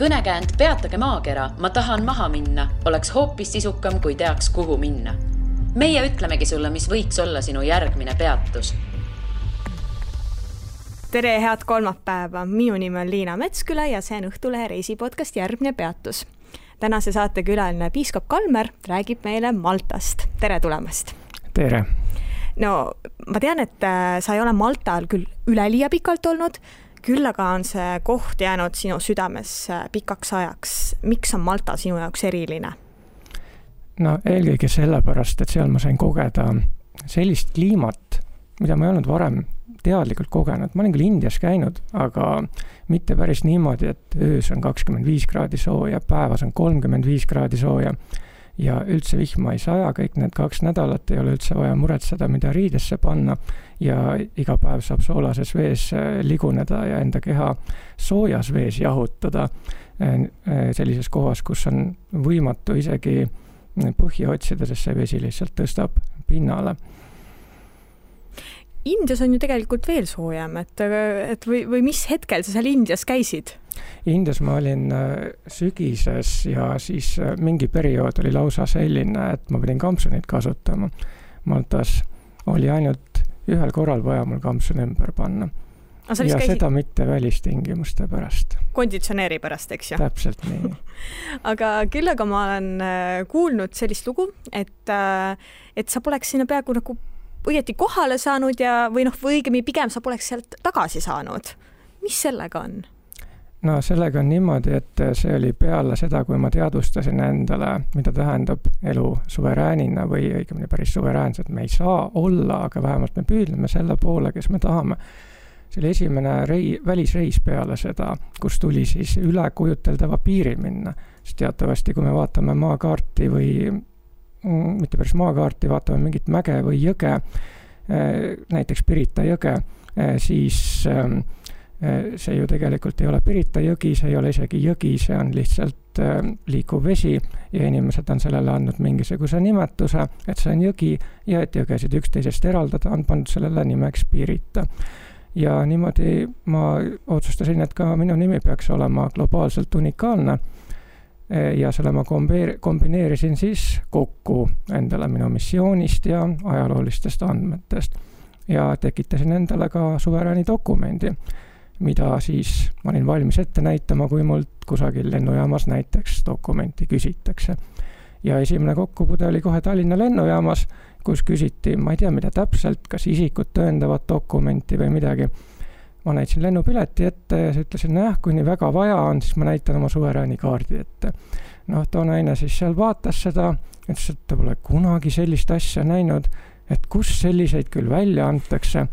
kõnekäänd Peatage maakera, ma tahan maha minna, oleks hoopis sisukam, kui teaks, kuhu minna. meie ütlemegi sulle, mis võiks olla sinu järgmine peatus tere, head kolmapäeva, minu nimi on Liina Metsküla ja see on Õhtulehe reisipodcast Järgmine peatus. tänase saate külaline piiskop Kalmer räägib meile Maltast, tere tulemast! tere! no ma tean, et äh, sa ei ole Maltal küll üleliia pikalt olnud, küll aga on see koht jäänud sinu südamesse pikaks ajaks. miks on Malta sinu jaoks eriline? no eelkõige sellepärast, et seal ma sain kogeda sellist kliimat, mida ma ei olnud varem teadlikult kogenud, ma olen küll Indias käinud, aga mitte päris niimoodi, et öös on kakskümmend viis kraadi sooja, päevas on kolmkümmend viis kraadi sooja ja üldse vihma ei saja, kõik need kaks nädalat ei ole üldse vaja muretseda, mida riidesse panna ja iga päev saab soolases vees äh, liguneda ja enda keha soojas vees jahutada äh, äh, sellises kohas, kus on võimatu isegi põhja otsida, sest see vesi lihtsalt tõstab pinnale Indias on ju tegelikult veel soojem, et, et või, või mis hetkel sa seal Indias käisid? Indias ma olin äh, sügises ja siis äh, mingi periood oli lausa selline, et ma pidin kampsunit kasutama. Maltas oli ainult ühel korral vaja mul kampsun ümber panna. ja käisid... seda mitte välistingimuste pärast. konditsioneeri pärast, eks ju? täpselt nii aga küll aga ma olen äh, kuulnud sellist lugu, et, et sa poleks sinna peaaegu nagu õieti kohale saanud ja, või noh, või õigemini pigem sa poleks sealt tagasi saanud. mis sellega on? No sellega on niimoodi, et see oli peale seda, kui ma teadvustasin endale, mida tähendab elu suveräänina või õigemini päris suveräänsed me ei saa olla, aga vähemalt me püüdleme selle poole, kes me tahame. see oli esimene rei-, välisreis peale seda, kus tuli siis üle kujuteldava piiri minna. sest teatavasti, kui me vaatame maakaarti või Mm, mitte päris maakaarti, vaatame mingit mäge või jõge, äh, näiteks Pirita jõge, äh, siis äh, see ju tegelikult ei ole Pirita jõgi, see ei ole isegi jõgi, see on lihtsalt liikuv vesi ja inimesed on sellele andnud mingisuguse nimetuse, et see on jõgi ja et jõgesid üksteisest eraldada, on pandud sellele nimeks Pirita. ja niimoodi ma otsustasin, et ka minu nimi peaks olema globaalselt unikaalne Eh, ja selle ma kombeer-, kombineerisin siis kokku endale minu missioonist ja ajaloolistest andmetest. ja tekitasin endale ka suverääni dokumendi, mida siis ma olin valmis ette näitama, kui mult kusagil lennujaamas näiteks dokumenti küsitakse. ja esimene kokkupuude oli kohe Tallinna lennujaamas, kus küsiti, ma ei tea, mida täpselt, kas isikut tõendavat dokumenti või midagi ma näitasin lennupileti ette ja siis ütlesin, nojah, kui nii väga vaja on, siis ma näitan oma suverääni kaardi ette. noh, too naine siis seal vaatas seda, ütles, et ta pole kunagi sellist asja näinud, et kus selliseid küll välja antakse.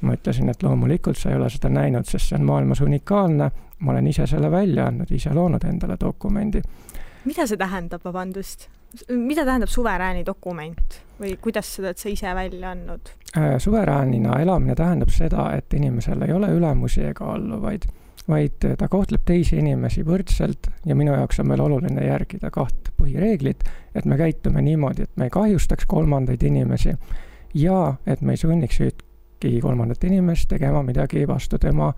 Ma ütlesin, et loomulikult sa ei ole seda näinud, sest see on maailmas unikaalne, ma olen ise selle välja andnud, ise loonud endale dokumendi. mida see tähendab, vabandust? mida tähendab suverääni dokument või kuidas seda oled sa ise välja andnud? Äh, suveräänina elamine tähendab seda, et inimesel ei ole ülemusi ega alluvaid, vaid ta kohtleb teisi inimesi võrdselt ja minu jaoks on veel oluline järgida kaht põhireeglit, et me käitume niimoodi, et me ei kahjustaks kolmandaid inimesi ja et me ei sunniks ühtki kolmandat inimest tegema midagi vastu tema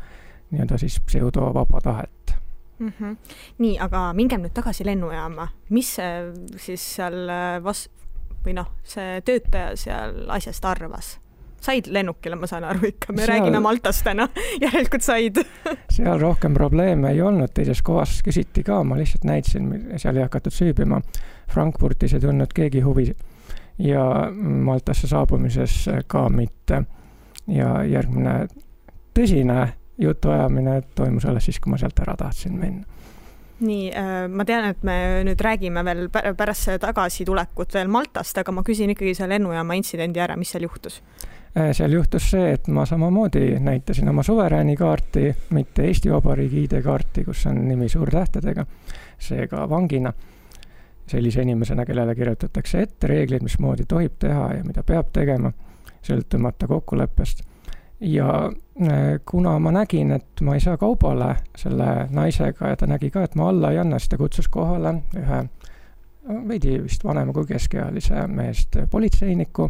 nii-öelda siis pseudovaba tahet mm. -hmm. nii, aga mingem nüüd tagasi lennujaama, mis siis seal äh, vas-, või noh, see töötaja seal asjast arvas? said lennukile, ma saan aru ikka, me seal... räägime Maltast täna järelikult said seal rohkem probleeme ei olnud, teises kohas küsiti ka, ma lihtsalt näitasin, seal ei hakatud süübima. Frankfurtis ei tundnud keegi huvi ja Maltasse saabumises ka mitte. Ja järgmine tõsine jutuajamine toimus alles siis, kui ma sealt ära tahtsin minna. Nii, äh, ma tean, et me nüüd räägime veel pärast tagasitulekut veel Maltast, aga ma küsin ikkagi selle lennujaama intsidendi ära, mis seal juhtus? Äh, seal juhtus see, et ma samamoodi näitasin oma suverääni kaarti, mitte Eesti Vabariigi ID-kaarti, kus on nimi suurtähtedega, seega vangina, sellise inimesena, kellele kirjutatakse ette reeglid, mismoodi tohib teha ja mida peab tegema, sõltumata kokkuleppest ja äh, kuna ma nägin, et ma ei saa kaubale selle naisega ja ta nägi ka, et ma alla ei anna, siis ta kutsus kohale ühe veidi vist vanema kui keskealise meest politseiniku,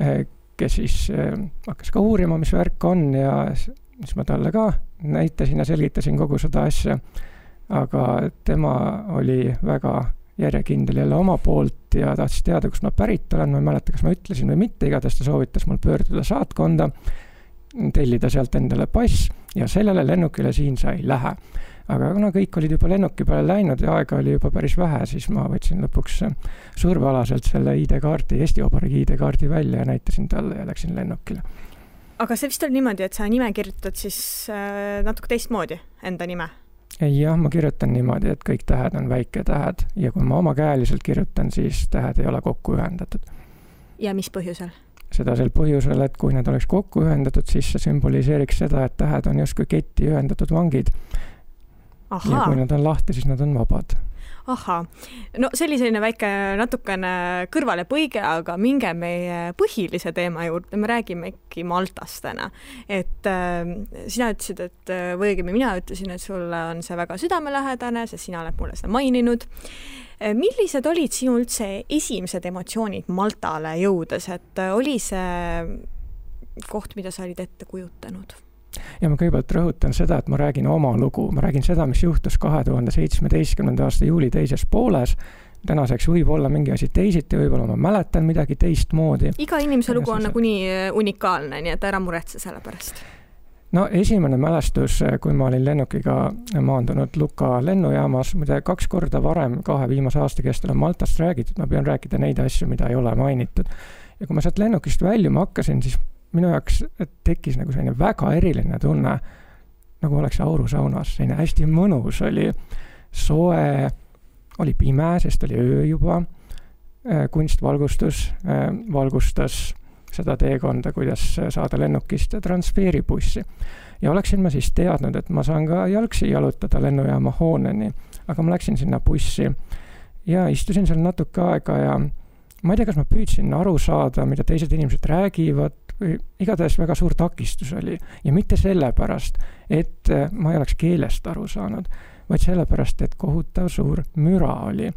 äh, kes siis äh, hakkas ka uurima, mis värk on ja siis ma talle ka näitasin ja selgitasin kogu seda asja. aga tema oli väga järjekindel jälle oma poolt ja tahtis teada, kust ma pärit olen, ma ei mäleta, kas ma ütlesin või mitte, igatahes ta soovitas mul pöörduda saatkonda, tellida sealt endale pass ja sellele lennukile siin sa ei lähe. aga kuna kõik olid juba lennuki peale läinud ja aega oli juba päris vähe, siis ma võtsin lõpuks survealaselt selle ID-kaardi, Eesti Vabariigi ID-kaardi välja ja näitasin talle ja läksin lennukile aga see vist oli niimoodi, et sa nime kirjutad siis äh, natuke teistmoodi, enda nime? Jah, ma kirjutan niimoodi, et kõik tähed on väiketähed ja kui ma omakäeliselt kirjutan, siis tähed ei ole kokku ühendatud. ja mis põhjusel? seda sel põhjusel, et kui need oleks kokku ühendatud, siis see sümboliseeriks seda, et tähed on justkui ketti ühendatud vangid. ja kui nad on lahti, siis nad on vabad ahhaa, no see oli selline väike natukene kõrvalepõige, aga minge meie põhilise teema juurde, me räägime ikkagi Maltast täna. et äh, sina ütlesid, et äh, või õigemini mina ütlesin, et sulle on see väga südamelähedane, sest sina oled mulle seda maininud äh,. millised olid sinu üldse esimesed emotsioonid Maltale jõudes, et äh, oli see koht, mida sa olid ette kujutanud? Ja ma kõigepealt rõhutan seda, et ma räägin oma lugu, ma räägin seda, mis juhtus kahe tuhande seitsmeteistkümnenda aasta juuli teises pooles tänaseks võib olla mingi asi teisiti, võib-olla ma mäletan midagi teistmoodi. iga inimese lugu on nagunii äh, unikaalne, nii et ära muretse selle pärast. no esimene mälestus, äh, kui ma olin lennukiga maandunud Luka lennujaamas, muide kaks korda varem kahe viimase aasta kestel on Maltast räägitud, ma püüan rääkida neid asju, mida ei ole mainitud. ja kui ma sealt lennukist väljuma hakkasin, siis minu jaoks tekkis nagu selline väga eriline tunne, nagu oleks aurusaunas, selline hästi mõnus oli, soe, oli pime, sest oli öö juba, äh, kunstvalgustus äh, valgustas seda teekonda, kuidas saada lennukist transferibussi. ja oleksin ma siis teadnud, et ma saan ka jalgsi jalutada lennujaama hooneni, aga ma läksin sinna bussi ja istusin seal natuke aega ja ma ei tea, kas ma püüdsin aru saada, mida teised inimesed räägivad igatahes väga suur takistus oli ja mitte sellepärast, et äh, ma ei oleks keelest aru saanud, vaid sellepärast, et kohutav suur müra oli.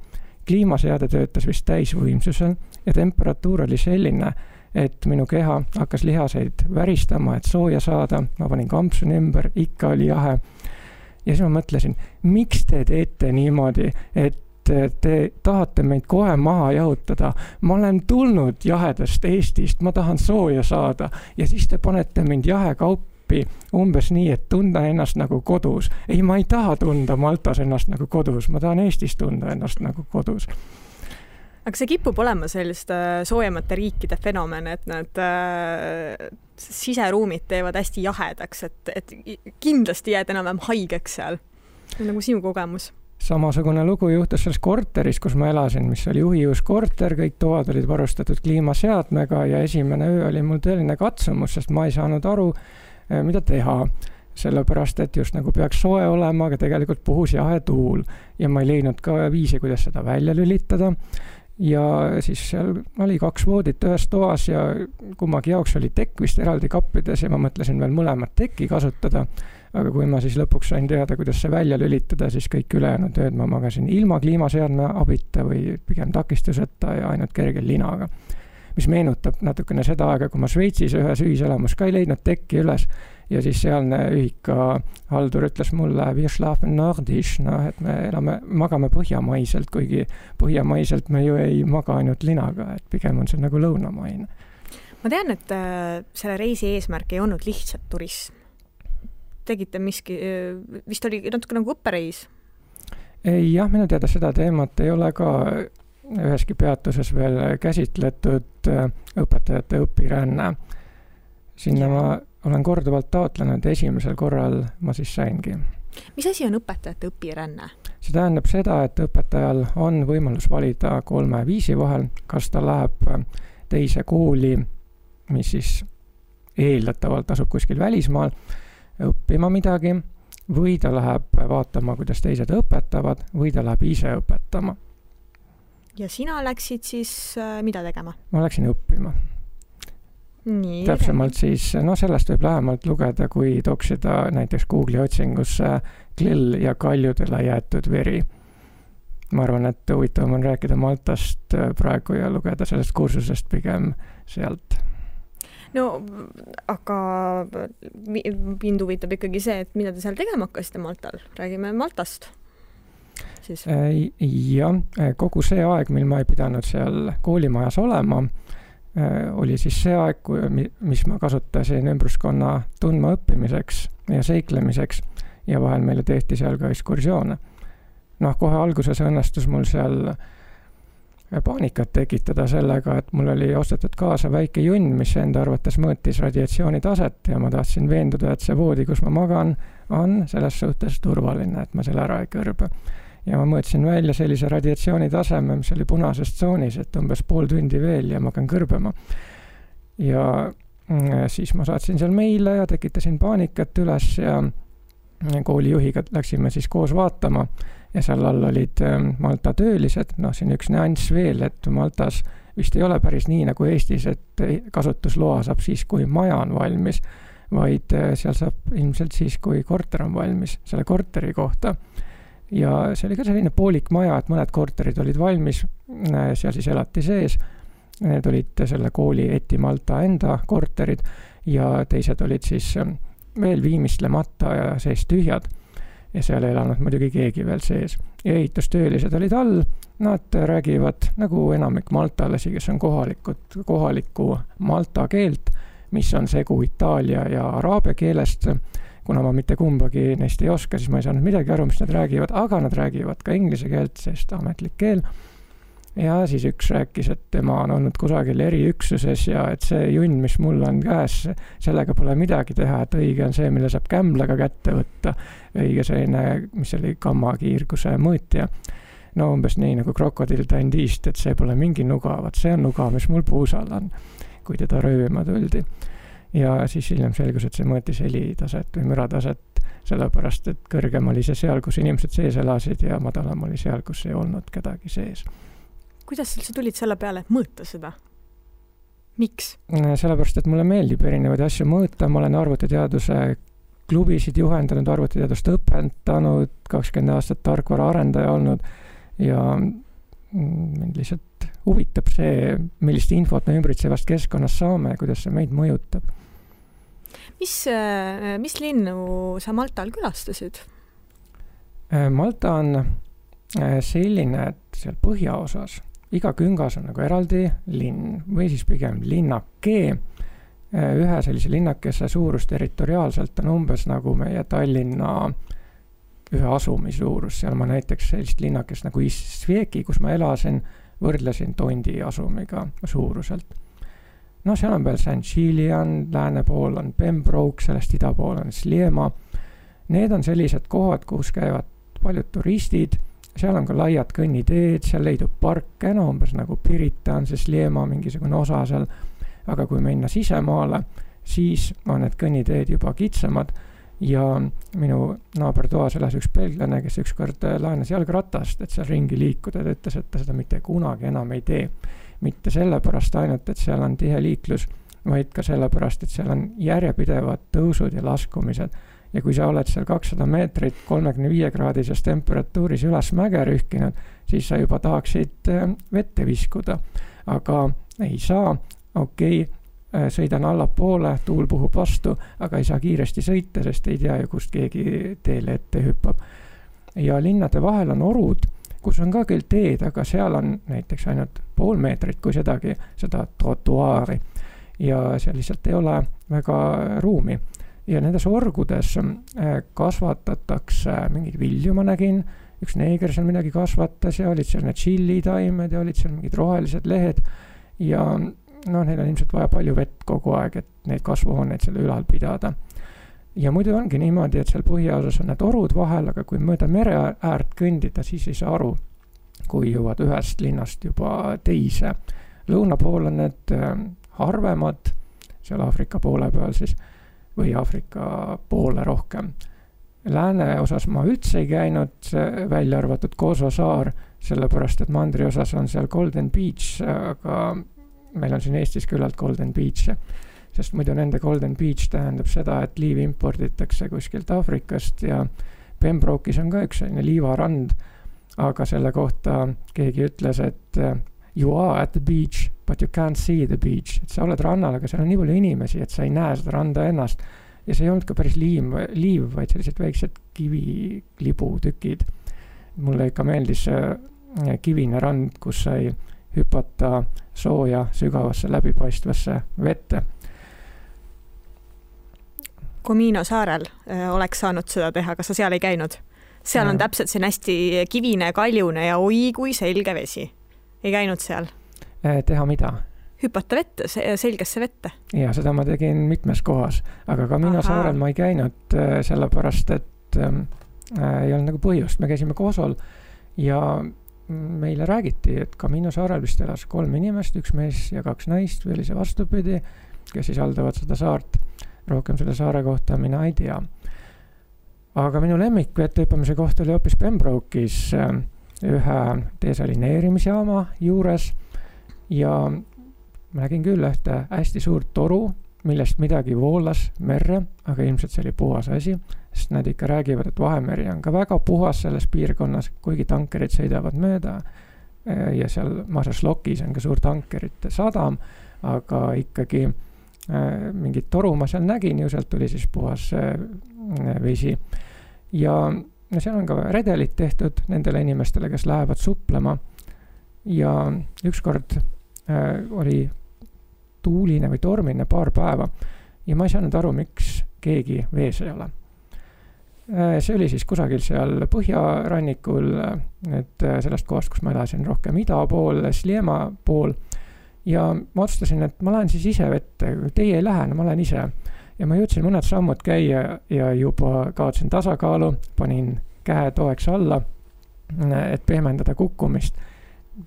kliimaseade töötas vist täisvõimsusel ja temperatuur oli selline, et minu keha hakkas lihaseid väristama, et sooja saada, ma panin kampsuni ümber, ikka oli jahe. ja siis ma mõtlesin, miks te teete niimoodi, et et te tahate meid kohe maha jahutada. ma olen tulnud jahedast Eestist, ma tahan sooja saada ja siis te panete mind jahekauppi umbes nii, et tunda ennast nagu kodus. ei, ma ei taha tunda Maltas ennast nagu kodus, ma tahan Eestis tunda ennast nagu kodus aga see kipub olema selliste soojemate riikide fenomen, et need äh, siseruumid teevad hästi jahedaks, et, et kindlasti jääd enam-vähem haigeks seal. nagu sinu kogemus samasugune lugu juhtus selles korteris, kus ma elasin, mis oli juhiuus korter, kõik toad olid varustatud kliimaseadmega ja esimene öö oli mul tõeline katsumus, sest ma ei saanud aru, eh, mida teha. sellepärast, et just nagu peaks soe olema, aga tegelikult puhus jahe tuul ja ma ei leidnud ka viisi, kuidas seda välja lülitada ja siis seal oli kaks voodit ühes toas ja kummagi jaoks oli tekk vist eraldi kappides ja ma mõtlesin veel mõlemat tekki kasutada aga kui ma siis lõpuks sain teada, kuidas see välja lülitada, siis kõik ülejäänud ööd ma magasin ilma kliimaseadme abita või pigem takistuseta ja ainult kerge linaga. mis meenutab natukene seda aega, kui ma Šveitsis ühes ühiselamus ka ei leidnud tekki üles ja siis sealne ühikahaldur ütles mulle, noh, et me elame, magame põhjamaiselt, kuigi põhjamaiselt me ju ei maga ainult linaga, et pigem on see nagu lõunamaine. ma tean, et äh, selle reisi eesmärk ei olnud lihtsalt turism tegite miski, vist oli natuke nagu õppereis? ei jah, minu teada seda teemat ei ole ka üheski peatuses veel käsitletud, õpetajate õpiränne. sinna ma olen korduvalt taotlenud ja esimesel korral ma siis saingi. mis asi on õpetajate õpiränne? see tähendab seda, et õpetajal on võimalus valida kolme viisi vahel, kas ta läheb teise kooli, mis siis eeldatavalt asub kuskil välismaal õppima midagi või ta läheb vaatama, kuidas teised õpetavad või ta läheb ise õpetama. ja sina läksid siis äh, mida tegema? ma läksin õppima. täpsemalt siis, noh, sellest võib lähemalt lugeda, kui toksida näiteks Google'i otsingusse klill ja kaljudele jäetud veri. ma arvan, et huvitavam on rääkida Maltast äh, praegu ja lugeda sellest kursusest pigem sealt no aga mind huvitab ikkagi see, et mida te seal tegema hakkasite Maltal, räägime Maltast. siis? jah, kogu see aeg, mil ma ei pidanud seal koolimajas olema, oli siis see aeg, mis ma kasutasin ümbruskonna tundmaõppimiseks ja seiklemiseks ja vahel meile tehti seal ka ekskursioone. noh, kohe alguses õnnestus mul seal paanikat tekitada sellega, et mul oli ostetud kaasa väike junn, mis enda arvates mõõtis radiatsiooni taset ja ma tahtsin veenduda, et see voodi, kus ma magan, on selles suhtes turvaline, et ma selle ära ei kõrbe. ja ma mõõtsin välja sellise radiatsiooni taseme, mis oli punases tsoonis, et umbes pool tundi veel ja ma hakkan kõrbema. ja mm, siis ma saatsin seal meile ja tekitasin paanikat üles ja koolijuhiga läksime siis koos vaatama ja seal all olid ähm, Malta töölised, noh, siin üks nüanss veel, et Maltas vist ei ole päris nii nagu Eestis, et kasutusloa saab siis, kui maja on valmis, vaid äh, seal saab ilmselt siis, kui korter on valmis, selle korteri kohta. ja see oli ka selline poolik maja, et mõned korterid olid valmis, äh, seal siis elati sees, need olid selle kooli ETI Malta enda korterid ja teised olid siis ähm, veel viimistlemata ja sees tühjad ja seal ei elanud muidugi keegi veel sees. ja ehitustöölised olid all, nad räägivad nagu enamik maltalasi, kes on kohalikud, kohalikku malta keelt, mis on segu itaalia ja araabia keelest. kuna ma mitte kumbagi neist ei oska, siis ma ei saanud midagi aru, mis nad räägivad, aga nad räägivad ka inglise keelt, sest ametlik keel ja siis üks rääkis, et tema on olnud kusagil eriüksuses ja et see junn, mis mul on käes, sellega pole midagi teha, et õige on see, mille saab kämblaga kätte võtta. õige selline, mis oli gammakiirguse mõõtja. no umbes nii nagu krokodill Dundee'st, et see pole mingi nuga, vot see on nuga, mis mul puusal on, kui teda röövima tuldi. ja siis hiljem selgus, et see mõõtis helitaset või mürataset, sellepärast et kõrgem oli see seal, kus inimesed sees elasid ja madalam oli seal, kus ei olnud kedagi sees kuidas sa üldse tulid selle peale, et mõõta seda? miks? sellepärast, et mulle meeldib erinevaid asju mõõta, ma olen arvutiteaduse klubisid juhendanud, arvutiteadust õpetanud, kakskümmend aastat tarkvaraarendaja olnud ja mind lihtsalt huvitab see, millist infot me ümbritsevast keskkonnast saame kuidas see meid mõjutab. mis, mis linnu sa Maltal külastasid? Malta on selline, et seal põhjaosas iga küngas on nagu eraldi linn või siis pigem linnake. ühe sellise linnakese suurus territoriaalselt on umbes nagu meie Tallinna ühe asumi suurus, seal ma näiteks sellist linnakest nagu Isveki, kus ma elasin, võrdlesin Tondi asumiga suuruselt. no seal on veel St Julian, lääne pool on Pembroke, sellest ida pool on Sliema. Need on sellised kohad, kus käivad paljud turistid seal on ka laiad kõnniteed, seal leidub parke, no umbes nagu Pirita on see Sliema mingisugune osa seal, aga kui minna sisemaale, siis on need kõnniteed juba kitsamad ja minu naabertoas elas üks belglane, kes ükskord äh, laenas jalgratast, et seal ringi liikuda, ta ütles, et ta seda mitte kunagi enam ei tee. mitte sellepärast ainult, et seal on tihe liiklus, vaid ka sellepärast, et seal on järjepidevad tõusud ja laskumised ja kui sa oled seal kakssada meetrit kolmekümne viie kraadises temperatuuris üles mäge rühkinud, siis sa juba tahaksid äh, vette viskuda. aga ei saa, okei okay,, äh, sõidan allapoole, tuul puhub vastu, aga ei saa kiiresti sõita, sest ei tea ju, kust keegi teele ette hüppab. ja linnade vahel on orud, kus on ka küll teed, aga seal on näiteks ainult pool meetrit, kui sedagi, seda trotuaari. ja seal lihtsalt ei ole väga ruumi ja nendes orgudes äh, kasvatatakse mingeid vilju, ma nägin, üks neeger seal midagi kasvatas ja olid seal need tšillitaimed ja olid seal mingid rohelised lehed ja noh, neil on ilmselt vaja palju vett kogu aeg, et neid kasvuhooneid seal ülal pidada. ja muidu ongi niimoodi, et seal põhjaosas on need orud vahel, aga kui mööda mere äärt kõndida, siis ei saa aru, kui jõuad ühest linnast juba teise. lõuna pool on need äh, harvemad, seal Aafrika poole peal siis või Aafrika poole rohkem. Lääne osas ma üldse ei käinud, välja arvatud Kosovo saar, sellepärast et mandri osas on seal Golden Beach, aga meil on siin Eestis küllalt Golden Beach'e. sest muidu nende Golden Beach tähendab seda, et liiv imporditakse kuskilt Aafrikast ja Pembroke'is on ka üks selline liivarand, aga selle kohta keegi ütles, et you are at the beach, but you can't see the beach, et sa oled rannal, aga seal on nii palju inimesi, et sa ei näe seda randa ennast. ja see ei olnud ka päris liim, liiv, vaid sellised väiksed kivilibutükid. mulle ikka meeldis see kivine rand, kus sai hüpata sooja sügavasse läbipaistvasse vette. Comino saarel äh, oleks saanud seda teha, kas sa seal ei käinud? seal on täpselt selline hästi kivine, kaljune ja oi kui selge vesi. ei käinud seal? Äh, teha mida? hüpata vette, selgesse vette. ja seda ma tegin mitmes kohas, aga Camino Aha. saarel ma ei käinud äh, sellepärast, et ähm, äh, ei olnud nagu põhjust, me käisime Kosol ja meile räägiti, et Camino saarel vist elas kolm inimest, üks mees ja kaks naist või oli see vastupidi, kes siis haldavad seda saart. rohkem selle saare kohta mina ei tea. aga minu lemmik vetehüppamise koht oli hoopis Pembroke'is äh, ühe desalineerimisjaama juures ja ma nägin küll ühte hästi suurt toru, millest midagi voolas merre, aga ilmselt see oli puhas asi, sest nad ikka räägivad, et Vahemeri on ka väga puhas selles piirkonnas, kuigi tankerid sõidavad mööda ja seal Masaslokis on ka suur tankerite sadam, aga ikkagi äh, mingit toru ma seal nägin ju, sealt tuli siis puhas äh, vesi. ja no seal on ka redelid tehtud nendele inimestele, kes lähevad suplema. ja ükskord äh, oli tuuline või tormine paar päeva ja ma ei saanud aru, miks keegi vees ei ole. Äh, see oli siis kusagil seal põhjarannikul, et äh, sellest kohast, kus ma elasin rohkem ida pool, Sliema pool. ja ma otsustasin, et ma lähen siis ise vette, teie ei lähe, no ma lähen ise. ja ma jõudsin mõned sammud käia ja juba kaotasin tasakaalu, panin käe toeks alla, et pehmendada kukkumist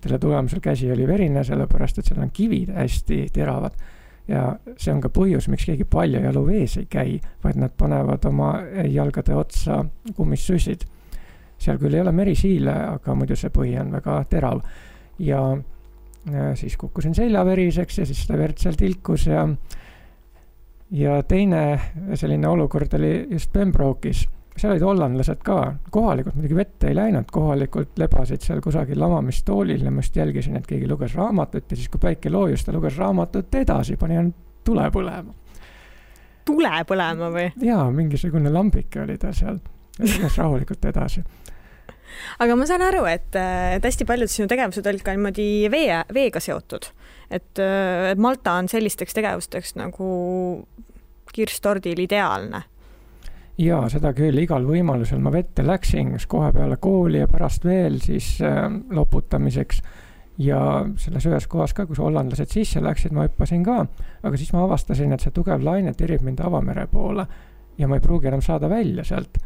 selle tulemusel käsi oli verine, sellepärast et seal on kivid hästi teravad. ja see on ka põhjus, miks keegi paljajalu vees ei käi, vaid nad panevad oma jalgade otsa kummissussid. seal küll ei ole merisiile, aga muidu see põhi on väga terav. ja siis kukkusin seljaveriseks ja siis seda verd sealt ilkus ja ja teine selline olukord oli just Pembroke'is seal olid hollandlased ka, kohalikud muidugi vette ei läinud, kohalikud lebasid seal kusagil lamamistoolil. Ja ma just jälgisin, et keegi luges raamatut. Ja siis, kui päike loojus, ta luges raamatut edasi, pani ainult tule põlema. tule põlema või? jaa, mingisugune lambike oli ta seal, luges rahulikult edasi. Aga ma saan aru, et, et hästi paljud sinu tegevused olid ka niimoodi vee, veega seotud. et, et Malta on sellisteks tegevusteks nagu kirstordil ideaalne jaa, seda küll, igal võimalusel ma vette läksin, kas kohe peale kooli ja pärast veel siis äh, loputamiseks. ja selles ühes kohas ka, kus hollandlased sisse läksid, ma hüppasin ka, aga siis ma avastasin, et see tugev laine tirib mind avamere poole. Ja ma ei pruugi enam saada välja sealt.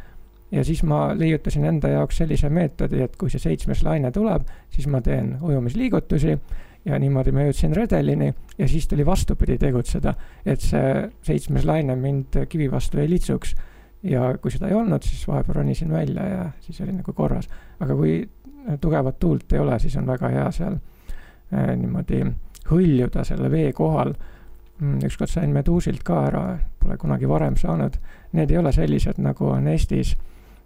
ja siis ma leiutasin enda jaoks sellise meetodi, et kui see seitsmes laine tuleb, siis ma teen ujumisliigutusi. Ja niimoodi ma jõudsin redelini. Ja siis tuli vastupidi tegutseda, et see seitsmes laine mind kivi vastu ei litsuks ja kui seda ei olnud, siis vahepeal ronisin välja ja siis oli nagu korras. aga kui tugevat tuult ei ole, siis on väga hea seal äh, niimoodi hõljuda selle vee kohal mm,. ükskord sain meduusilt ka ära, pole kunagi varem saanud. Need ei ole sellised, nagu on Eestis.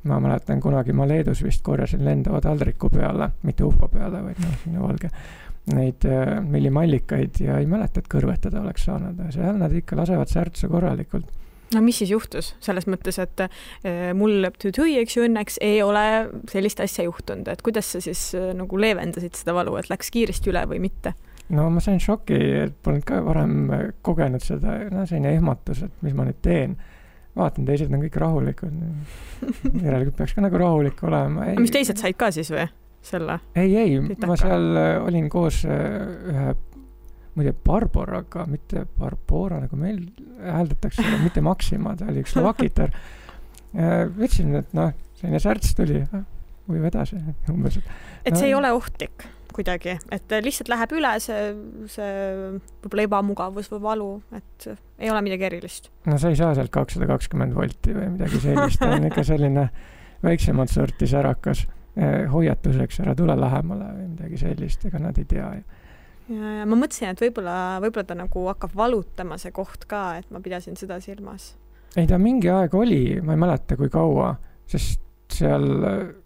ma mäletan, kunagi ma Leedus vist korjasin lendava taldriku peale, mitte ufo peale, vaid noh, selline valge, neid äh, millimallikaid ja ei mäleta, et kõrvetada oleks saanud. seal nad ikka lasevad särtsu korralikult no mis siis juhtus, selles mõttes, et äh, mul tüi, eks ju, õnneks ei ole sellist asja juhtunud, et kuidas sa siis äh, nagu leevendasid seda valu, et läks kiiresti üle või mitte? no ma sain šoki, et polnud ka varem äh, kogenud seda, no selline ehmatus, et mis ma nüüd teen. vaatan, teised on kõik rahulikud. järelikult peaks ka nagu rahulik olema. mis teised said ka siis või? selle? ei, ei, ma seal olin koos ühe muide Barboraga, mitte Barbora, nagu meil hääldatakse, mitte Maxima, ta oli üks slovakitar. ütlesin, et noh, selline särts tuli, uju edasi, umbes. et see no, ei ole ohtlik kuidagi, et lihtsalt läheb üle see, see võib-olla ebamugavus või valu, et ei ole midagi erilist. no sa ei saa sealt kakssada kakskümmend volti või midagi sellist, ta on ikka selline väiksemat sorti särakas eh, hoiatuseks, ära tule lähemale või midagi sellist, ega nad ei tea ju ja, ja ma mõtlesin, et võib-olla, võib-olla ta nagu hakkab valutama, see koht ka, et ma pidasin seda silmas. ei, ta mingi aeg oli, ma ei mäleta, kui kaua, sest seal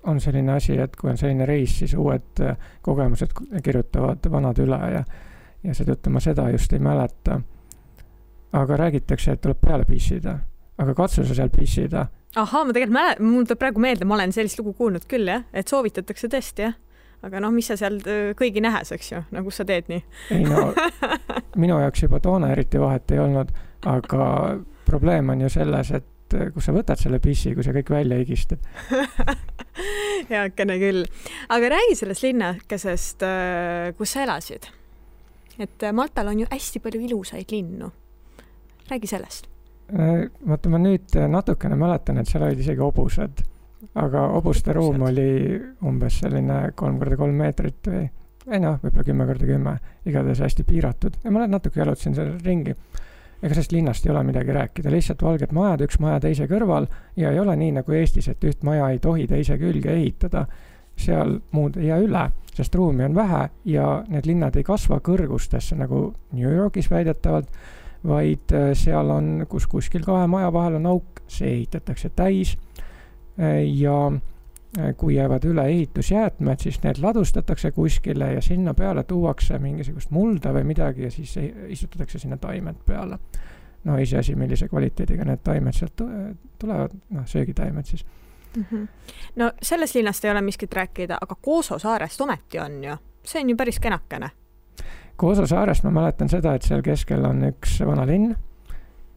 on selline asi, et kui on selline reis, siis uued äh, kogemused kirjutavad vanad üle ja, ja seetõttu ma seda just ei mäleta. aga räägitakse, et tuleb peale pissida, aga katsu sa seal pissida ahhaa, ma tegelikult mäletan, mul tuleb praegu meelde, ma olen sellist lugu kuulnud küll jah, et soovitatakse tõesti jah aga noh, mis sa seal kõigi nähes, eks ju, no kus sa teed nii? ei no minu jaoks juba toona eriti vahet ei olnud, aga probleem on ju selles, et kus sa võtad selle pissi, kui sa kõik välja higistad heakene küll. aga räägi sellest linnakesest, äh, kus sa elasid. et Maltal on ju hästi palju ilusaid linnu. räägi sellest. Äh, vaata, ma nüüd natukene mäletan, et seal olid isegi hobused, aga hobuste ruum oli umbes selline kolm korda kolm meetrit või ei noh, võib-olla kümme korda kümme, igatahes hästi piiratud. Ja ma natuke jalutasin seal ringi. Ega sellest linnast ei ole midagi rääkida, lihtsalt valged majad, üks maja teise kõrval ja ei ole nii nagu Eestis, et üht maja ei tohi teise külge ehitada. seal muud ei jää üle, sest ruumi on vähe ja need linnad ei kasva kõrgustesse nagu New Yorgis väidetavalt, vaid äh, seal on, kus kuskil kahe maja vahel on auk, see ehitatakse täis ja äh, kui jäävad üle ehitusjäätmed, siis need ladustatakse kuskile ja sinna peale tuuakse mingisugust mulda või midagi ja siis istutatakse sinna taimed peale no iseasi, millise kvaliteediga need taimed sealt tulevad, noh, söögitaimed siis mm. -hmm. no sellest linnast ei ole miskit rääkida, aga Kooso saarest ometi on ju, see on ju päris kenakene. Kooso saarest ma mäletan seda, et seal keskel on üks vana linn.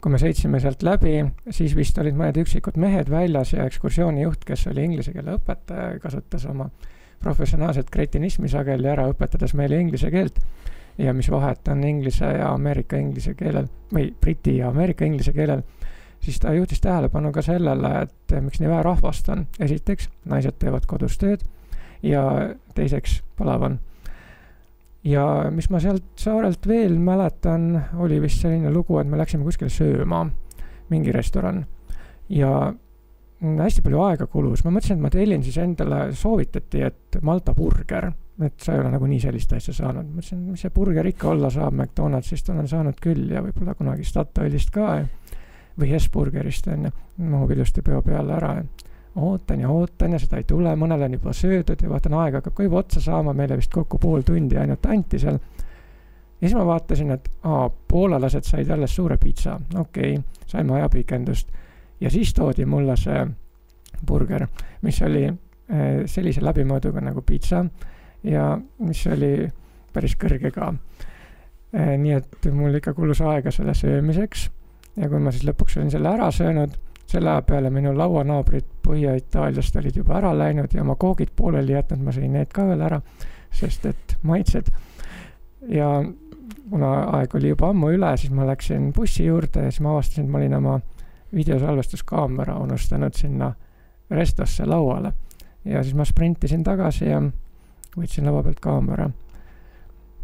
Kui me sõitsime sealt läbi, siis vist olid mõned üksikud mehed väljas ja ekskursioonijuht, kes oli inglise keele õpetaja, kasutas oma professionaalset kretinismi sageli ära, õpetades meile inglise keelt ja mis vahet on inglise ja ameerika inglise keelel või briti ja ameerika inglise keelel, siis ta juhtis tähelepanu ka sellele, et miks nii vähe rahvast on. esiteks, naised teevad kodus tööd ja teiseks, palav on. Ja mis ma sealt saarelt veel mäletan, oli vist selline lugu, et me läksime kuskile sööma, mingi restoran. Ja hästi palju aega kulus, ma mõtlesin, et ma tellin siis endale, soovitati, et Malta burger. Et sa ei ole nagunii sellist asja saanud. mõtlesin, mis see burger ikka olla saab McDonaldsist olen saanud küll ja võib-olla kunagi Statoilist ka või Hesburgerist on ju, mahub ilusti peo peale ära ootan ja ootan ja seda ei tule, mõnele on juba söödud ja vaatan, aeg hakkab ka juba otsa saama, meile vist kokku pool tundi ainult anti seal. ja siis ma vaatasin, et aa, poolalased said alles suure pitsa, okei okay,, saime ajapikendust. ja siis toodi mulle see burger, mis oli äh, sellise läbimõõduga nagu pitsa ja mis oli päris kõrge ka. Eh, nii et mul ikka kulus aega selle söömiseks ja kui ma siis lõpuks olin selle ära söönud, selle aja peale minu lauanaabrid Põhja-Itaaliast olid juba ära läinud ja oma koogid pooleli jätnud, ma sõin need ka veel ära, sest et maitsed. ja kuna aeg oli juba ammu üle, siis ma läksin bussi juurde ja siis ma avastasin, et ma olin oma videosalvestuskaamera unustanud sinna restosse lauale. ja siis ma sprintisin tagasi ja võtsin laua pealt kaamera.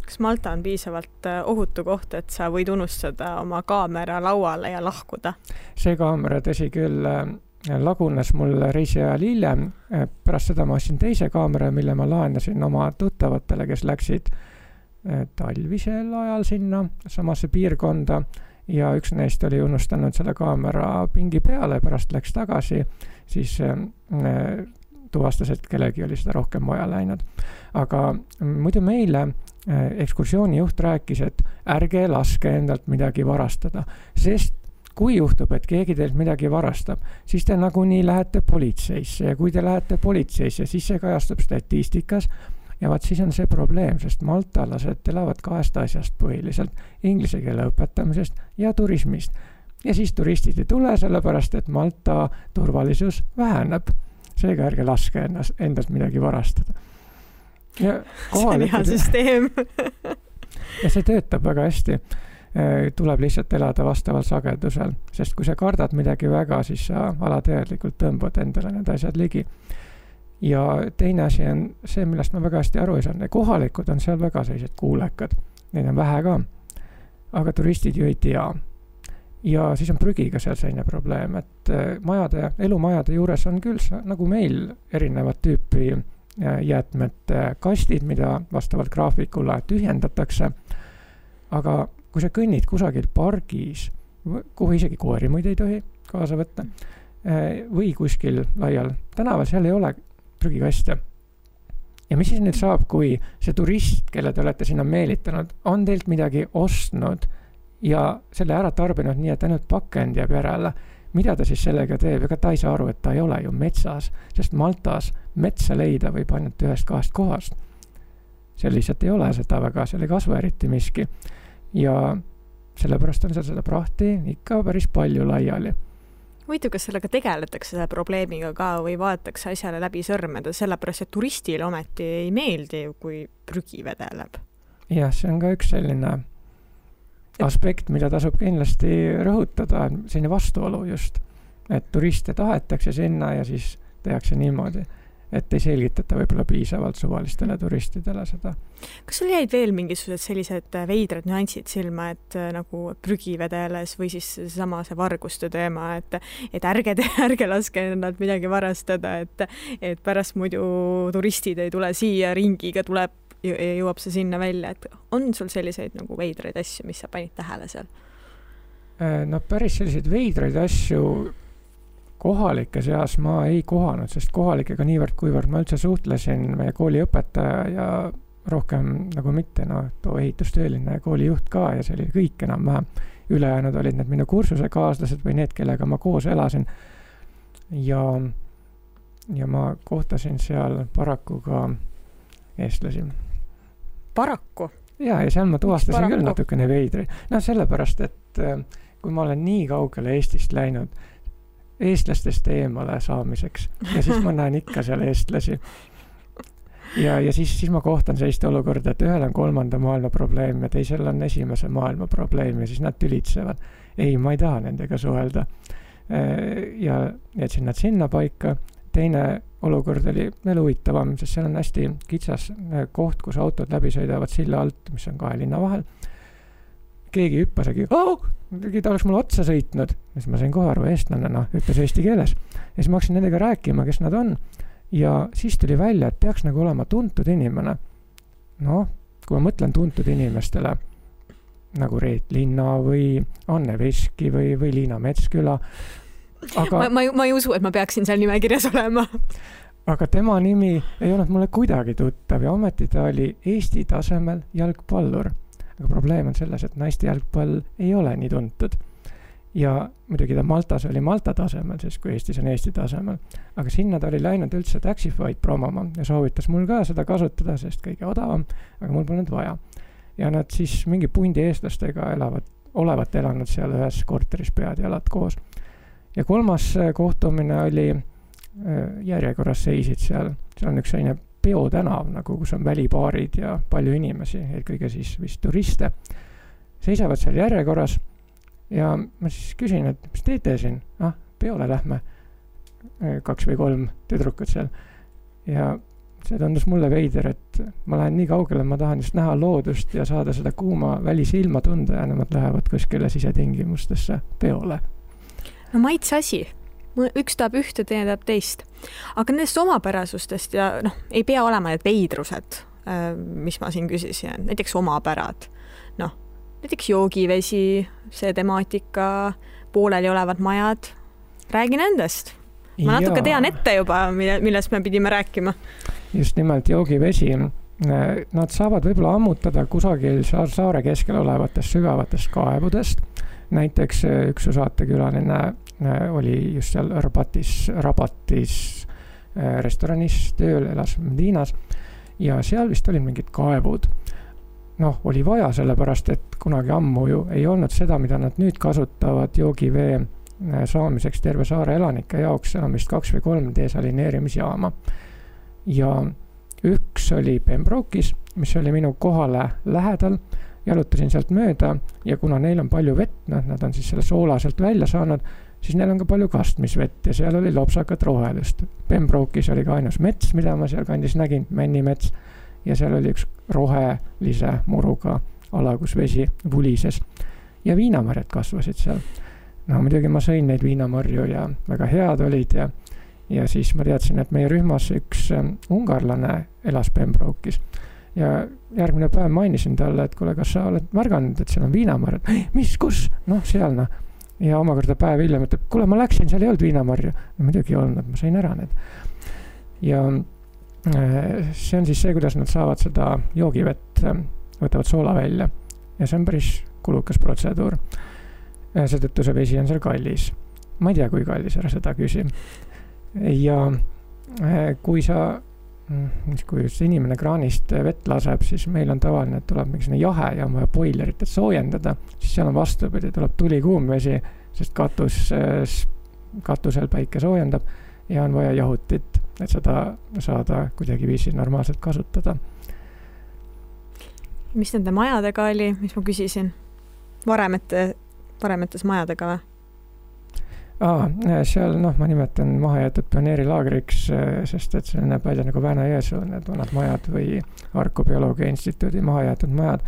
Kas Malta on piisavalt äh, ohutu koht, et sa võid unustada oma kaamera lauale ja lahkuda? see kaamera, tõsi küll, äh, lagunes mul reisi ajal hiljem, äh, pärast seda ma ostsin teise kaamera, mille ma laenasin oma tuttavatele, kes läksid talvisel ajal sinna samasse piirkonda ja üks neist oli unustanud selle kaamera pingi peale, pärast läks tagasi, siis tuvastas, et kellelgi oli seda rohkem vaja läinud. aga muidu meile ekskursioonijuht rääkis, et ärge laske endalt midagi varastada, sest kui juhtub, et keegi teilt midagi varastab, siis te nagunii lähete politseisse ja kui te lähete politseisse, siis see kajastub statistikas ja vaat siis on see probleem, sest maltalased elavad kahest asjast põhiliselt, inglise keele õpetamisest ja turismist. ja siis turistid ei tule, sellepärast et Malta turvalisus väheneb seega ärge laske ennast, endalt midagi varastada. see on hea süsteem ja see töötab väga hästi. Äh, tuleb lihtsalt elada vastaval sagedusel, sest kui sa kardad midagi väga, siis sa alateadlikult tõmbad endale need asjad ligi. ja teine asi on see, millest ma väga hästi aru ei saanud, kohalikud on seal väga sellised kuulekad, neid on vähe ka. aga turistid ju ei tea ja siis on prügiga seal selline probleem, et äh, majade, elumajade juures on küll nagu meil erinevat tüüpi jäätmete kastid, mida vastavalt graafikule tühjendatakse. aga kui sa kõnnid kusagil pargis, kuhu isegi koeri muide ei tohi kaasa võtta, äh, või kuskil laial tänaval, seal ei ole prügikaste. ja mis siis nüüd saab, kui see turist, kelle te olete sinna meelitanud, on teilt midagi ostnud ja selle ära tarbinud nii, et ainult pakend jääb järele. Mida ta siis sellega teeb, ega ta ei saa aru, et ta ei ole ju metsas, sest Maltas metsa leida võib ainult ühest-kahest kohast. seal lihtsalt ei ole seda väga, seal ei kasva eriti miski. ja sellepärast on seal seda prahti ikka päris palju laiali huvitav, kas sellega tegeletakse, selle probleemiga ka või vaadatakse asjale läbi sõrmede, sellepärast et turistile ometi ei meeldi, kui prügi vedeleb. jah, see on ka üks selline. Aspekt, mida tasub kindlasti rõhutada, selline vastuolu just, et turiste tahetakse sinna ja siis tehakse niimoodi et ei selgitata võib-olla piisavalt suvalistele turistidele seda. kas sul jäid veel mingisugused sellised äh, veidrad nüansid silma, et äh, nagu prügi vedeles või siis seesama see varguste teema, et et ärge ärge laske endalt midagi varastada, et et pärast muidu turistid ei tule siia, ringiga tuleb ja jõuab see sinna välja, et on sul selliseid nagu veidraid asju, mis sa panid tähele seal? Äh, no päris selliseid veidraid asju kohalike seas ma ei kohanud, sest kohalikega niivõrd-kuivõrd ma üldse suhtlesin, meie kooli õpetaja ja rohkem nagu mitte, noh, too ehitustööline ja koolijuht ka ja see oli kõik enam-vähem. ülejäänud olid need minu kursusekaaslased või need, kellega ma koos elasin. ja, ja ma kohtasin seal paraku ka eestlasi. Paraku? ja, ja seal ma tuvastasin küll natukene veidri. noh, sellepärast, et äh, kui ma olen nii kaugele Eestist läinud eestlastest eemale saamiseks ja siis ma näen ikka seal eestlasi. ja, ja siis, siis ma kohtan sellist olukorda, et ühel on kolmanda maailma probleem ja teisel on esimese maailma probleem ja siis nad tülitsevad. ei, ma ei taha nendega suhelda. Äh, ja jätsin nad sinnapaika. Teine olukord oli veel huvitavam, sest seal on hästi kitsas äh, koht, kus autod läbi sõidavad silla alt, mis on kahe linna vahel keegi hüppas ja oh! ta oleks mulle otsa sõitnud. siis ma sain kohe aru, eestlane, noh, ütles eesti keeles. ja siis ma hakkasin nendega rääkima, kes nad on. ja siis tuli välja, et peaks nagu olema tuntud inimene. noh, kui ma mõtlen tuntud inimestele, nagu Reet Linna või Anne Veski või, või Liina Metsküla. Aga ma, ma, ma ei usu, et ma peaksin seal nimekirjas olema aga tema nimi ei olnud mulle kuidagi tuttav ja ometi ta oli Eesti tasemel jalgpallur aga probleem on selles, et naiste jalgpall ei ole nii tuntud. ja muidugi ta Maltas oli Malta tasemel, siis kui Eestis on Eesti tasemel. aga sinna ta oli läinud üldse Taxify'd promoma ja soovitas mul ka seda kasutada, sest kõige odavam, aga mul polnud vaja. ja nad siis mingi pundi eestlastega elavad, olevat elanud seal ühes korteris pead-jalad koos. Ja kolmas äh, kohtumine oli, äh, järjekorras seisid seal, seal on üks selline peotänav nagu, kus on välibaarid ja palju inimesi, eelkõige siis vist turiste, seisavad seal järjekorras ja ma siis küsin, et mis teete siin, ah, peole lähme, kaks või kolm tüdrukut seal. ja see tundus mulle veider, et ma lähen nii kaugele, ma tahan just näha loodust ja saada seda kuuma välise ilma tunda ja nemad lähevad kuskile sisetingimustesse peole. No maitse asi üks tahab ühte, teine tahab teist. aga nendest omapärasustest ja noh, ei pea olema need veidrused, äh, mis ma siin küsisin, näiteks omapärad. noh, näiteks joogivesi, see temaatika, pooleliolevad majad, räägi nendest. ma natuke tean ette juba, mille, millest me pidime rääkima. just nimelt joogivesi Nad saavad võib-olla ammutada kusagil saare keskel olevatest sügavatest kaevudest. Näiteks üks su saatekülaline Äh, oli just seal Rabatis, Rabatis äh, restoranis tööl, elas Medinas ja seal vist olid mingid kaevud. noh, oli vaja, sellepärast et kunagi ammu ju ei olnud seda, mida nad nüüd kasutavad joogivee äh, saamiseks terve saare elanike jaoks, enam vist kaks või kolm desalineerimisjaama. ja üks oli Pembroke'is, mis oli minu kohale lähedal, jalutasin sealt mööda ja kuna neil on palju vett, noh, nad on siis selle soola sealt välja saanud siis neil on ka palju kastmisvett ja seal oli lopsakat rohelust. Pembroke'is oli ka ainus mets, mida ma sealkandis nägin, männimets. ja seal oli üks rohelise muruga ala, kus vesi vulises. ja viinamarjad kasvasid seal. no muidugi ma sõin neid viinamarju ja väga head olid ja, ja siis ma teadsin, et meie rühmas üks um, ungarlane elas Pembroke'is ja järgmine päev mainisin talle, et kuule, kas sa oled märganud, et seal on viinamarjad? mis, kus? noh, seal noh ja omakorda päev hiljem ütleb, kuule, ma läksin, seal ei olnud viinamarju. no muidugi ei olnud, ma sain ära need. ja äh, see on siis see, kuidas nad saavad seda joogivett, äh, võtavad soola välja ja see on päris kulukas protseduur. Seetõttu see vesi on seal kallis. ma ei tea, kui kallis, ära seda küsi. ja äh, kui sa, mm, kui just inimene kraanist vett laseb, siis meil on tavaline, et tuleb mingisugune jahe ja on vaja boilerit, et soojendada, siis seal on vastupidi, tuleb tulikuum vesi, sest katus, katusel päike soojendab ja on vaja jahutit, et seda saada kuidagiviisi normaalselt kasutada. mis nende majadega oli, mis ma küsisin? varemete, varemetes majadega või? Aa, seal noh, ma nimetan mahajäetud pioneerilaagriks, sest et see näeb välja nagu Vääna-Jõesuu, need vanad majad või Harku Bioloogia Instituudi mahajäetud majad.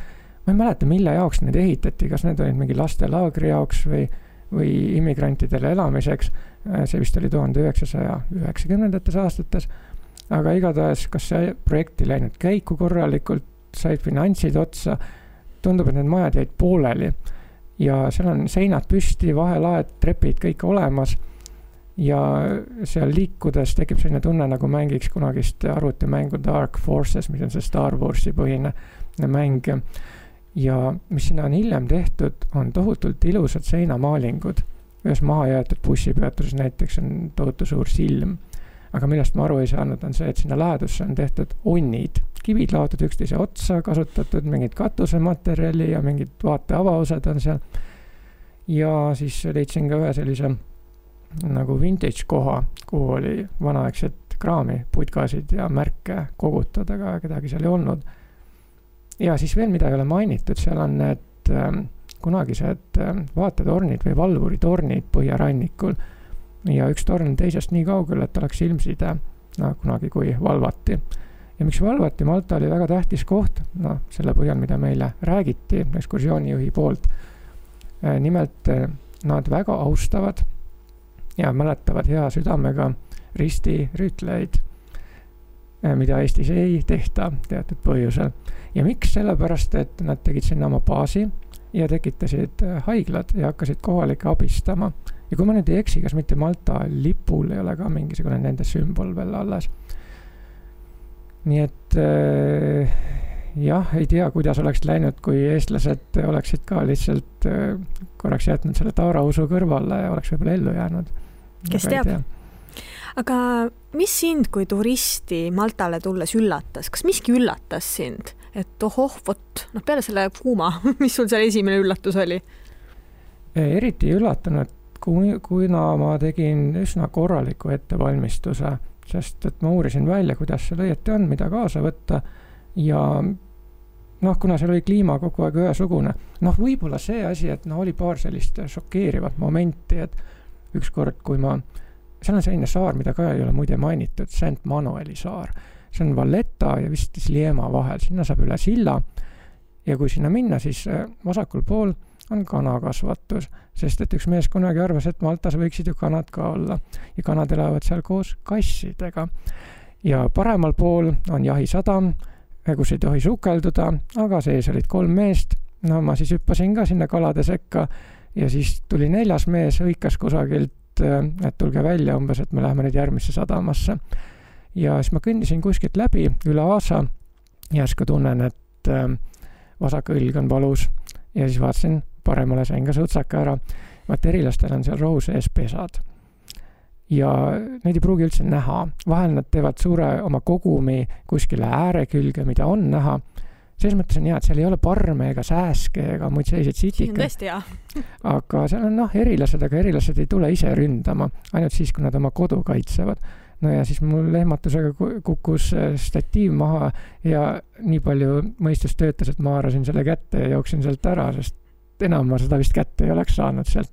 ma ei mäleta, mille jaoks need ehitati, kas need olid mingi lastelaagri jaoks või, või immigrantidele elamiseks. see vist oli tuhande üheksasaja üheksakümnendates aastates. aga igatahes, kas see projekt ei läinud käiku korralikult, said finantsid otsa, tundub, et need majad jäid pooleli ja seal on seinad püsti, vahelaed, trepid kõik olemas. ja seal liikudes tekib selline tunne, nagu mängiks kunagist arvutimängu Dark Forces, mis on see Star Warsi põhine mäng. ja mis sinna on hiljem tehtud, on tohutult ilusad seinamaalingud. ühes mahajäetud bussipeatuses näiteks on tohutu suur silm. Aga millest ma aru ei saanud, on see, et sinna lähedusse on tehtud onnid kivid laotud üksteise otsa, kasutatud mingit katusematerjali ja mingid vaateavaused on seal. ja siis leidsin ka ühe sellise nagu vintage koha, kuhu oli vanaaegset kraami, putkasid ja märke kogutud, aga kedagi seal ei olnud. ja siis veel, mida ei ole mainitud, seal on need äh, kunagised äh, vaatetornid või valvuritornid põhjarannikul. Ja üks torn teisest nii kaugel, et oleks silmside, no kunagi, kui valvati ja miks valvati, Malta oli väga tähtis koht, noh, selle põhjal, mida meile räägiti ekskursioonijuhi poolt. Äh, nimelt äh, nad väga austavad ja mäletavad hea südamega ristirüütleid, äh, mida Eestis ei tehta teatud põhjusel. ja miks, sellepärast et nad tegid sinna oma baasi ja tekitasid haiglad ja hakkasid kohalikke abistama. Ja kui ma nüüd ei eksi, kas mitte Malta lipul ei ole ka mingisugune nende sümbol veel alles nii et äh, jah, ei tea, kuidas oleks läinud, kui eestlased oleksid ka lihtsalt äh, korraks jätnud selle taarausu kõrvale ja oleks võib-olla ellu jäänud. kes teab tea. aga mis sind kui turisti Maltale tulles üllatas, kas miski üllatas sind, et ohoh, vot noh, peale selle kuuma, mis sul seal esimene üllatus oli? eriti ei üllatunud, kui, kuna ma tegin üsna korraliku ettevalmistuse sest et ma uurisin välja, kuidas seal õieti on, mida kaasa võtta ja noh, kuna seal oli kliima kogu aeg ühesugune, noh, võib-olla see asi, et no oli paar sellist šokeerivat momenti, et ükskord, kui ma, seal on selline saar, mida ka ei ole muide mainitud, St Manueli saar. see on Valletta ja vist Sliema vahel, sinna saab üle silla. ja kui sinna minna, siis äh, vasakul pool on kanakasvatus, sest et üks mees kunagi arvas, et Maltas võiksid ju kanad ka olla. Ja kanad elavad seal koos kassidega. ja paremal pool on jahisadam, kus ei tohi sukelduda, aga sees olid kolm meest, no ma siis hüppasin ka sinna kalade sekka ja siis tuli neljas mees, hõikas kusagilt, et tulge välja umbes, et me läheme nüüd järgmisse sadamasse. ja siis ma kõndisin kuskilt läbi üle aasa, järsku tunnen, et äh, vasak õlg on valus. Ja siis vaatasin paremale sain ka sõutsaka ära. vaat erilastel on seal rohu sees pesad. ja neid ei pruugi üldse näha, vahel nad teevad suure oma kogumi kuskile ääre külge, mida on näha selles mõttes on hea, et seal ei ole parme ega sääske ega muid selliseid sitikaid. tõesti hea aga seal on noh, erilased, aga erilased ei tule ise ründama, ainult siis, kui nad oma kodu kaitsevad. no ja siis mul lehmatusega kukkus äh, statiiv maha ja nii palju mõistus töötas, et ma haarasin selle kätte ja jooksin sealt ära, sest enam ma seda vist kätte ei oleks saanud sealt.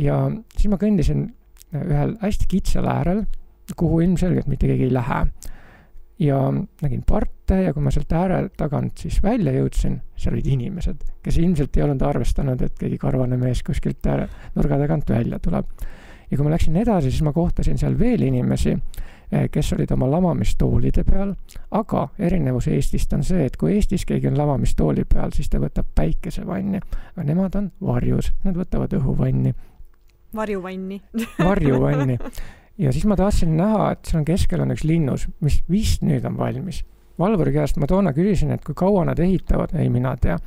ja siis ma kõndisin ühel hästi kitsal äärel, kuhu ilmselgelt mitte keegi ei lähe. ja nägin parte ja kui ma sealt ääre tagant siis välja jõudsin, seal olid inimesed, kes ilmselt ei olnud arvestanud, et keegi karvane mees kuskilt ääre, nurga tagant välja tuleb. ja kui ma läksin edasi, siis ma kohtasin seal veel inimesi kes olid oma lamamistoolide peal, aga erinevus Eestist on see, et kui Eestis keegi on lamamistooli peal, siis ta võtab päikesevanni, aga nemad on varjus, nad võtavad õhuvanni. varjuvanni varjuvanni. ja siis ma tahtsin näha, et seal on keskel on üks linnus, mis vist nüüd on valmis. valvuri käest ma toona küsisin, et kui kaua nad ehitavad, ei mina tea.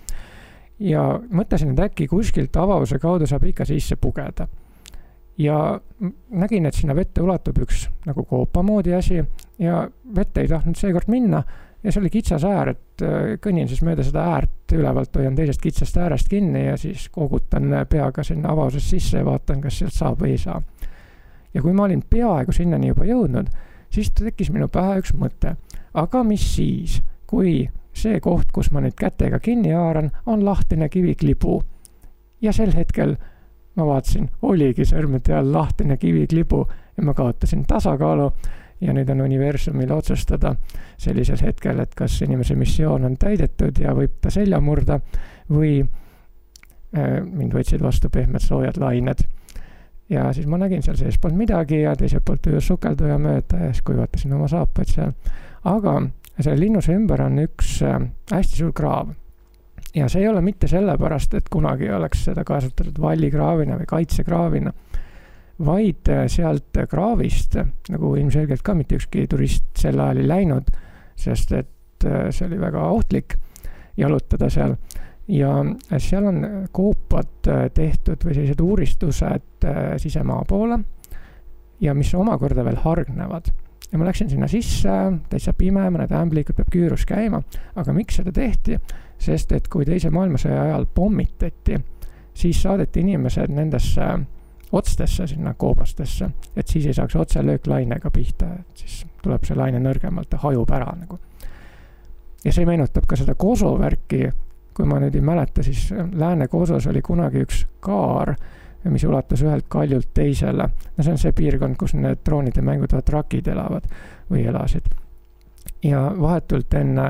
ja mõtlesin, et äkki kuskilt avause kaudu saab ikka sisse pugeda ja nägin, et sinna vette ulatub üks nagu koopa moodi asi ja vette ei tahtnud seekord minna ja see oli kitsas äär, et äh, kõnnin siis mööda seda äärt ülevalt, hoian teisest kitsast äärest kinni ja siis koogutan peaga sinna avavusest sisse ja vaatan, kas sealt saab või ei saa. ja kui ma olin peaaegu sinnani juba jõudnud, siis tekkis minu pähe üks mõte. aga mis siis, kui see koht, kus ma nüüd kätega kinni haaran, on lahtine kiviklibu. ja sel hetkel ma vaatasin, oligi sõrmede all lahtine kiviklibu ja ma kaotasin tasakaalu ja nüüd on universumil otsustada sellisel hetkel, et kas inimese missioon on täidetud ja võib ta selja murda või äh, mind võtsid vastu pehmed soojad lained. ja siis ma nägin seal sees polnud midagi ja teiselt poolt ujus sukelduja mööda ja siis kuivatasin oma saapaid seal. aga selle linnuse ümber on üks äh, hästi suur kraav ja see ei ole mitte sellepärast, et kunagi oleks seda kasutatud vallikraavina või kaitsekraavina vaid äh, sealt kraavist, nagu ilmselgelt ka mitte ükski turist sel ajal ei läinud, sest et äh, see oli väga ohtlik jalutada seal. ja seal on koopad äh, tehtud või sellised uuristused sisemaa poole ja mis omakorda veel hargnevad. ja ma läksin sinna sisse, täitsa pime, mõned ämblikud peab küürus käima, aga miks seda tehti? Sest et kui teise maailmasõja ajal pommitati, siis saadeti inimesed nendesse otstesse sinna koobastesse, et siis ei saaks otselöök lainega pihta, et siis tuleb see laine nõrgemalt ja hajub ära nagu. ja see meenutab ka seda Koso värki, kui ma nüüd ei mäleta, siis Lääne-Kosos oli kunagi üks kaar, mis ulatus ühelt kaljult teisele. no see on see piirkond, kus need droonide mängud trakid elavad või elasid. Ja vahetult enne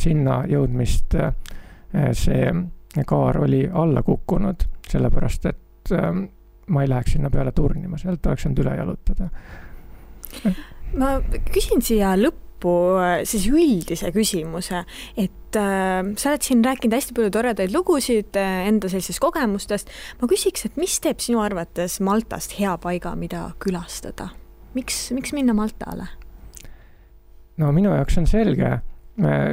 sinna jõudmist eh, see kaar oli alla kukkunud, sellepärast et eh, ma ei läheks sinna peale turnima, sealt oleks saanud üle jalutada. ma küsin siia lõppu äh, siis üldise küsimuse, et äh, sa oled siin rääkinud hästi palju toredaid lugusid äh, enda sellisest kogemustest. ma küsiks, et mis teeb sinu arvates Maltast hea paiga, mida külastada? miks, miks minna Maltale? No minu jaoks on selge,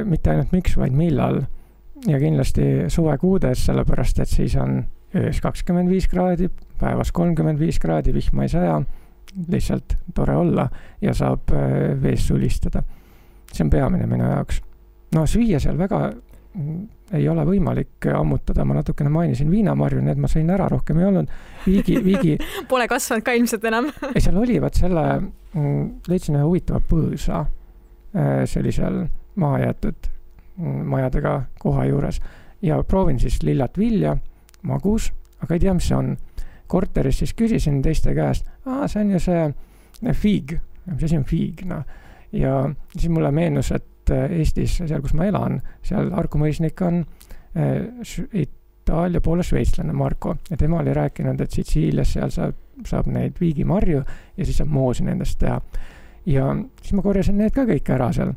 mitte ainult miks, vaid millal. ja kindlasti suvekuudes, sellepärast et siis on öös kakskümmend viis kraadi, päevas kolmkümmend viis kraadi, vihma ei saja, lihtsalt tore olla ja saab äh, vees sulistada. see on peamine minu jaoks. no süüa seal väga mm, ei ole võimalik ammutada, ma natukene mainisin viinamarju, need ma sõin ära, rohkem ei olnud. viigi, viigi Pole kasvanud ka ilmselt enam ei, seal oli, vot selle, mm, leidsin ühe huvitava põõsa äh, sellisel mahajäetud majadega koha juures. Ja proovin siis lillat vilja, magus, aga ei tea, mis see on. Korteris siis küsisin teiste käest, aa, see on ju see eh, fiig, mis asi on fiig, noh. ja siis mulle meenus, et eh, Eestis, seal, kus ma elan, seal Harku mõisnik on äh, Itaalia poole šveitslane Marko. Ja tema oli rääkinud, et Sitsiilias seal saab, saab neid viigimarju ja siis saab moosi nendest teha. Ja siis ma korjasin need ka kõik ära seal.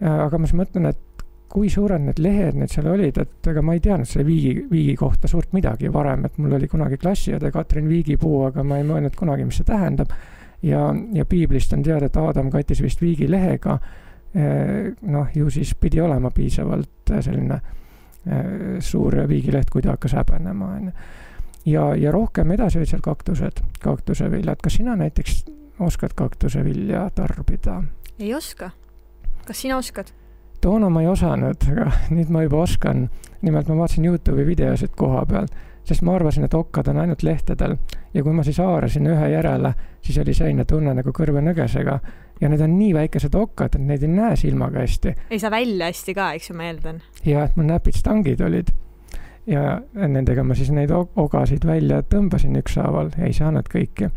aga ma siis mõtlen, et kui suured need lehed nüüd seal olid, et ega ma ei teadnud selle Viigi, Viigi kohta suurt midagi varem, et mul oli kunagi klassiõde Katrin Viigipuu, aga ma ei mõelnud kunagi, mis see tähendab. ja, ja piiblist on teada, et Aadam kattis vist Viigi lehega. Eh, noh, ju siis pidi olema piisavalt eh, selline suur viigileht, kui ta hakkas häbenema, on ju. ja, ja rohkem edasi olid seal kaktused, kaktuseviljad. kas sina näiteks oskad kaktusevilja tarbida? ei oska. kas sina oskad? toona ma ei osanud, aga nüüd ma juba oskan. nimelt ma vaatasin Youtube'i videosid koha peal, sest ma arvasin, et okkad on ainult lehtedel. ja kui ma siis haarasin ühe järele, siis oli selline tunne nagu kõrvenõgesega. ja need on nii väikesed okkad, et neid ei näe silmaga hästi. ei saa välja hästi ka, eks ju, ma eeldan. ja, et mul näpid stangid olid. ja nendega ma siis neid ogasid välja tõmbasin ükshaaval, ei saanud kõiki.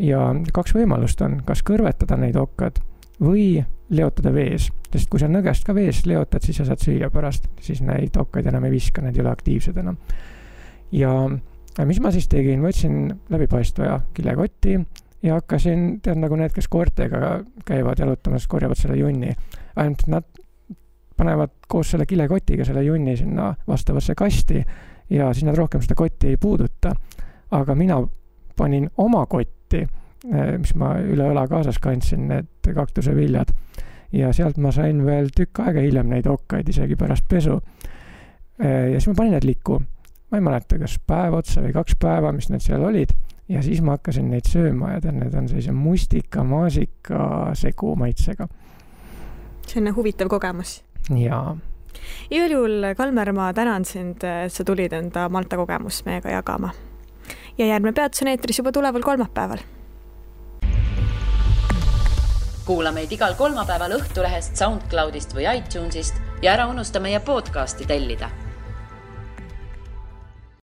Ja kaks võimalust on, kas kõrvetada neid okkad või leotada vees, sest kui sa nõgest ka vees leotad, siis sa saad süüa pärast, siis neid okkaid enam ei viska, need ei ole aktiivsed enam. ja mis ma siis tegin, võtsin läbipaistva kilekoti ja hakkasin, tead nagu need, kes koertega käivad jalutamas, korjavad selle junni, ainult nad panevad koos selle kilekotiga selle junni sinna vastavasse kasti ja siis nad rohkem seda kotti ei puuduta. aga mina panin oma kotti Eh, mis ma üle õla kaasas kandsin, need kaktuseviljad. ja sealt ma sain veel tükk aega hiljem neid okkaid, isegi pärast pesu. Eh, ja siis ma panin need likku. ma ei mäleta, kas päev otsa või kaks päeva, mis need seal olid. ja siis ma hakkasin neid sööma ja tead, need on sellise mustika, maasika segu maitsega. selline huvitav kogemus. jaa igal juhul, Kalmer, ma tänan sind, et sa tulid enda Malta kogemust meiega jagama. Ja järgmine peatus on eetris juba tuleval kolmapäeval. kuula meid igal kolmapäeval Õhtulehest, SoundCloudist või iTunesist ja ära unusta meie podcasti tellida